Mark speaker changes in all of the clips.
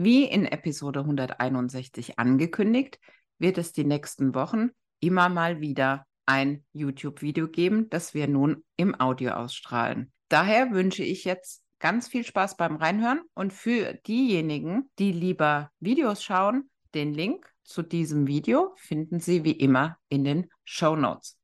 Speaker 1: Wie in Episode 161 angekündigt, wird es die nächsten Wochen immer mal wieder ein YouTube-Video geben, das wir nun im Audio ausstrahlen. Daher wünsche ich jetzt ganz viel Spaß beim Reinhören und für diejenigen, die lieber Videos schauen, den Link zu diesem Video finden Sie wie immer in den Show Notes.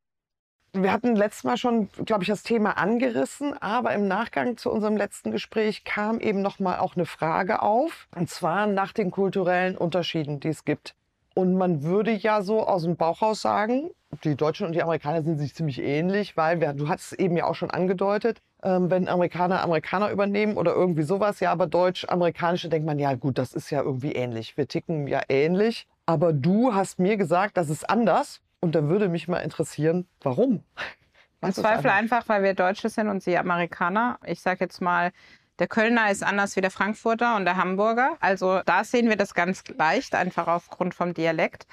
Speaker 2: Wir hatten letztes Mal schon, glaube ich, das Thema angerissen, aber im Nachgang zu unserem letzten Gespräch kam eben noch mal auch eine Frage auf, und zwar nach den kulturellen Unterschieden, die es gibt. Und man würde ja so aus dem Bauchhaus sagen, die Deutschen und die Amerikaner sind sich ziemlich ähnlich, weil wir, du hast es eben ja auch schon angedeutet, ähm, wenn Amerikaner Amerikaner übernehmen oder irgendwie sowas, ja, aber deutsch-amerikanische denkt man, ja gut, das ist ja irgendwie ähnlich. Wir ticken ja ähnlich. Aber du hast mir gesagt, das ist anders. Und da würde mich mal interessieren, warum?
Speaker 1: Im Zweifel einfach, weil wir Deutsche sind und sie Amerikaner. Ich sage jetzt mal, der Kölner ist anders wie der Frankfurter und der Hamburger. Also da sehen wir das ganz leicht, einfach aufgrund vom Dialekt.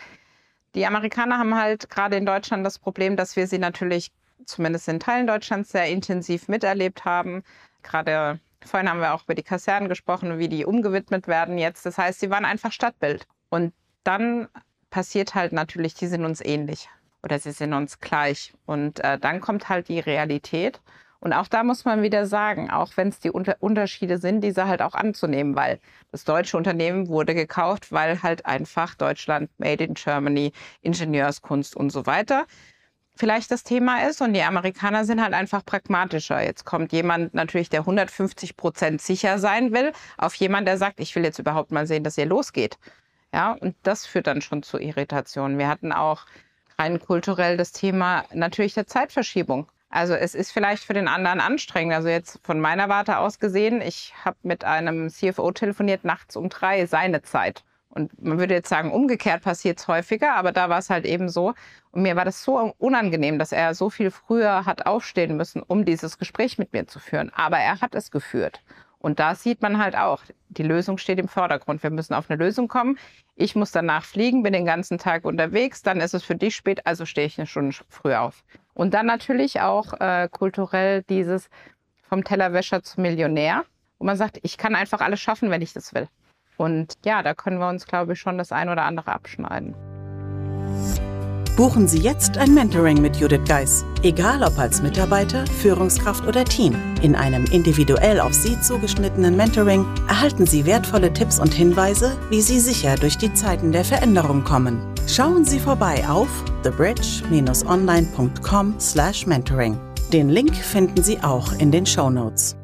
Speaker 1: Die Amerikaner haben halt gerade in Deutschland das Problem, dass wir sie natürlich zumindest in Teilen Deutschlands sehr intensiv miterlebt haben. Gerade vorhin haben wir auch über die Kasernen gesprochen, wie die umgewidmet werden jetzt. Das heißt, sie waren einfach Stadtbild. Und dann passiert halt natürlich, die sind uns ähnlich oder sie sind uns gleich. Und äh, dann kommt halt die Realität. Und auch da muss man wieder sagen, auch wenn es die Unter Unterschiede sind, diese halt auch anzunehmen, weil das deutsche Unternehmen wurde gekauft, weil halt einfach Deutschland, Made in Germany, Ingenieurskunst und so weiter vielleicht das Thema ist. Und die Amerikaner sind halt einfach pragmatischer. Jetzt kommt jemand natürlich, der 150 Prozent sicher sein will, auf jemand, der sagt, ich will jetzt überhaupt mal sehen, dass ihr losgeht. Ja, und das führt dann schon zu Irritationen. Wir hatten auch rein kulturell das Thema natürlich der Zeitverschiebung. Also es ist vielleicht für den anderen anstrengend. Also jetzt von meiner Warte aus gesehen, ich habe mit einem CFO telefoniert nachts um drei, seine Zeit. Und man würde jetzt sagen, umgekehrt passiert es häufiger, aber da war es halt eben so. Und mir war das so unangenehm, dass er so viel früher hat aufstehen müssen, um dieses Gespräch mit mir zu führen. Aber er hat es geführt. Und da sieht man halt auch, die Lösung steht im Vordergrund. Wir müssen auf eine Lösung kommen. Ich muss danach fliegen, bin den ganzen Tag unterwegs, dann ist es für dich spät, also stehe ich eine Stunde früh auf. Und dann natürlich auch äh, kulturell dieses vom Tellerwäscher zum Millionär, wo man sagt, ich kann einfach alles schaffen, wenn ich das will. Und ja, da können wir uns, glaube ich, schon das ein oder andere abschneiden.
Speaker 3: Buchen Sie jetzt ein Mentoring mit Judith Geis. Egal ob als Mitarbeiter, Führungskraft oder Team. In einem individuell auf Sie zugeschnittenen Mentoring erhalten Sie wertvolle Tipps und Hinweise, wie Sie sicher durch die Zeiten der Veränderung kommen. Schauen Sie vorbei auf thebridge-online.com/mentoring. Den Link finden Sie auch in den Show Notes.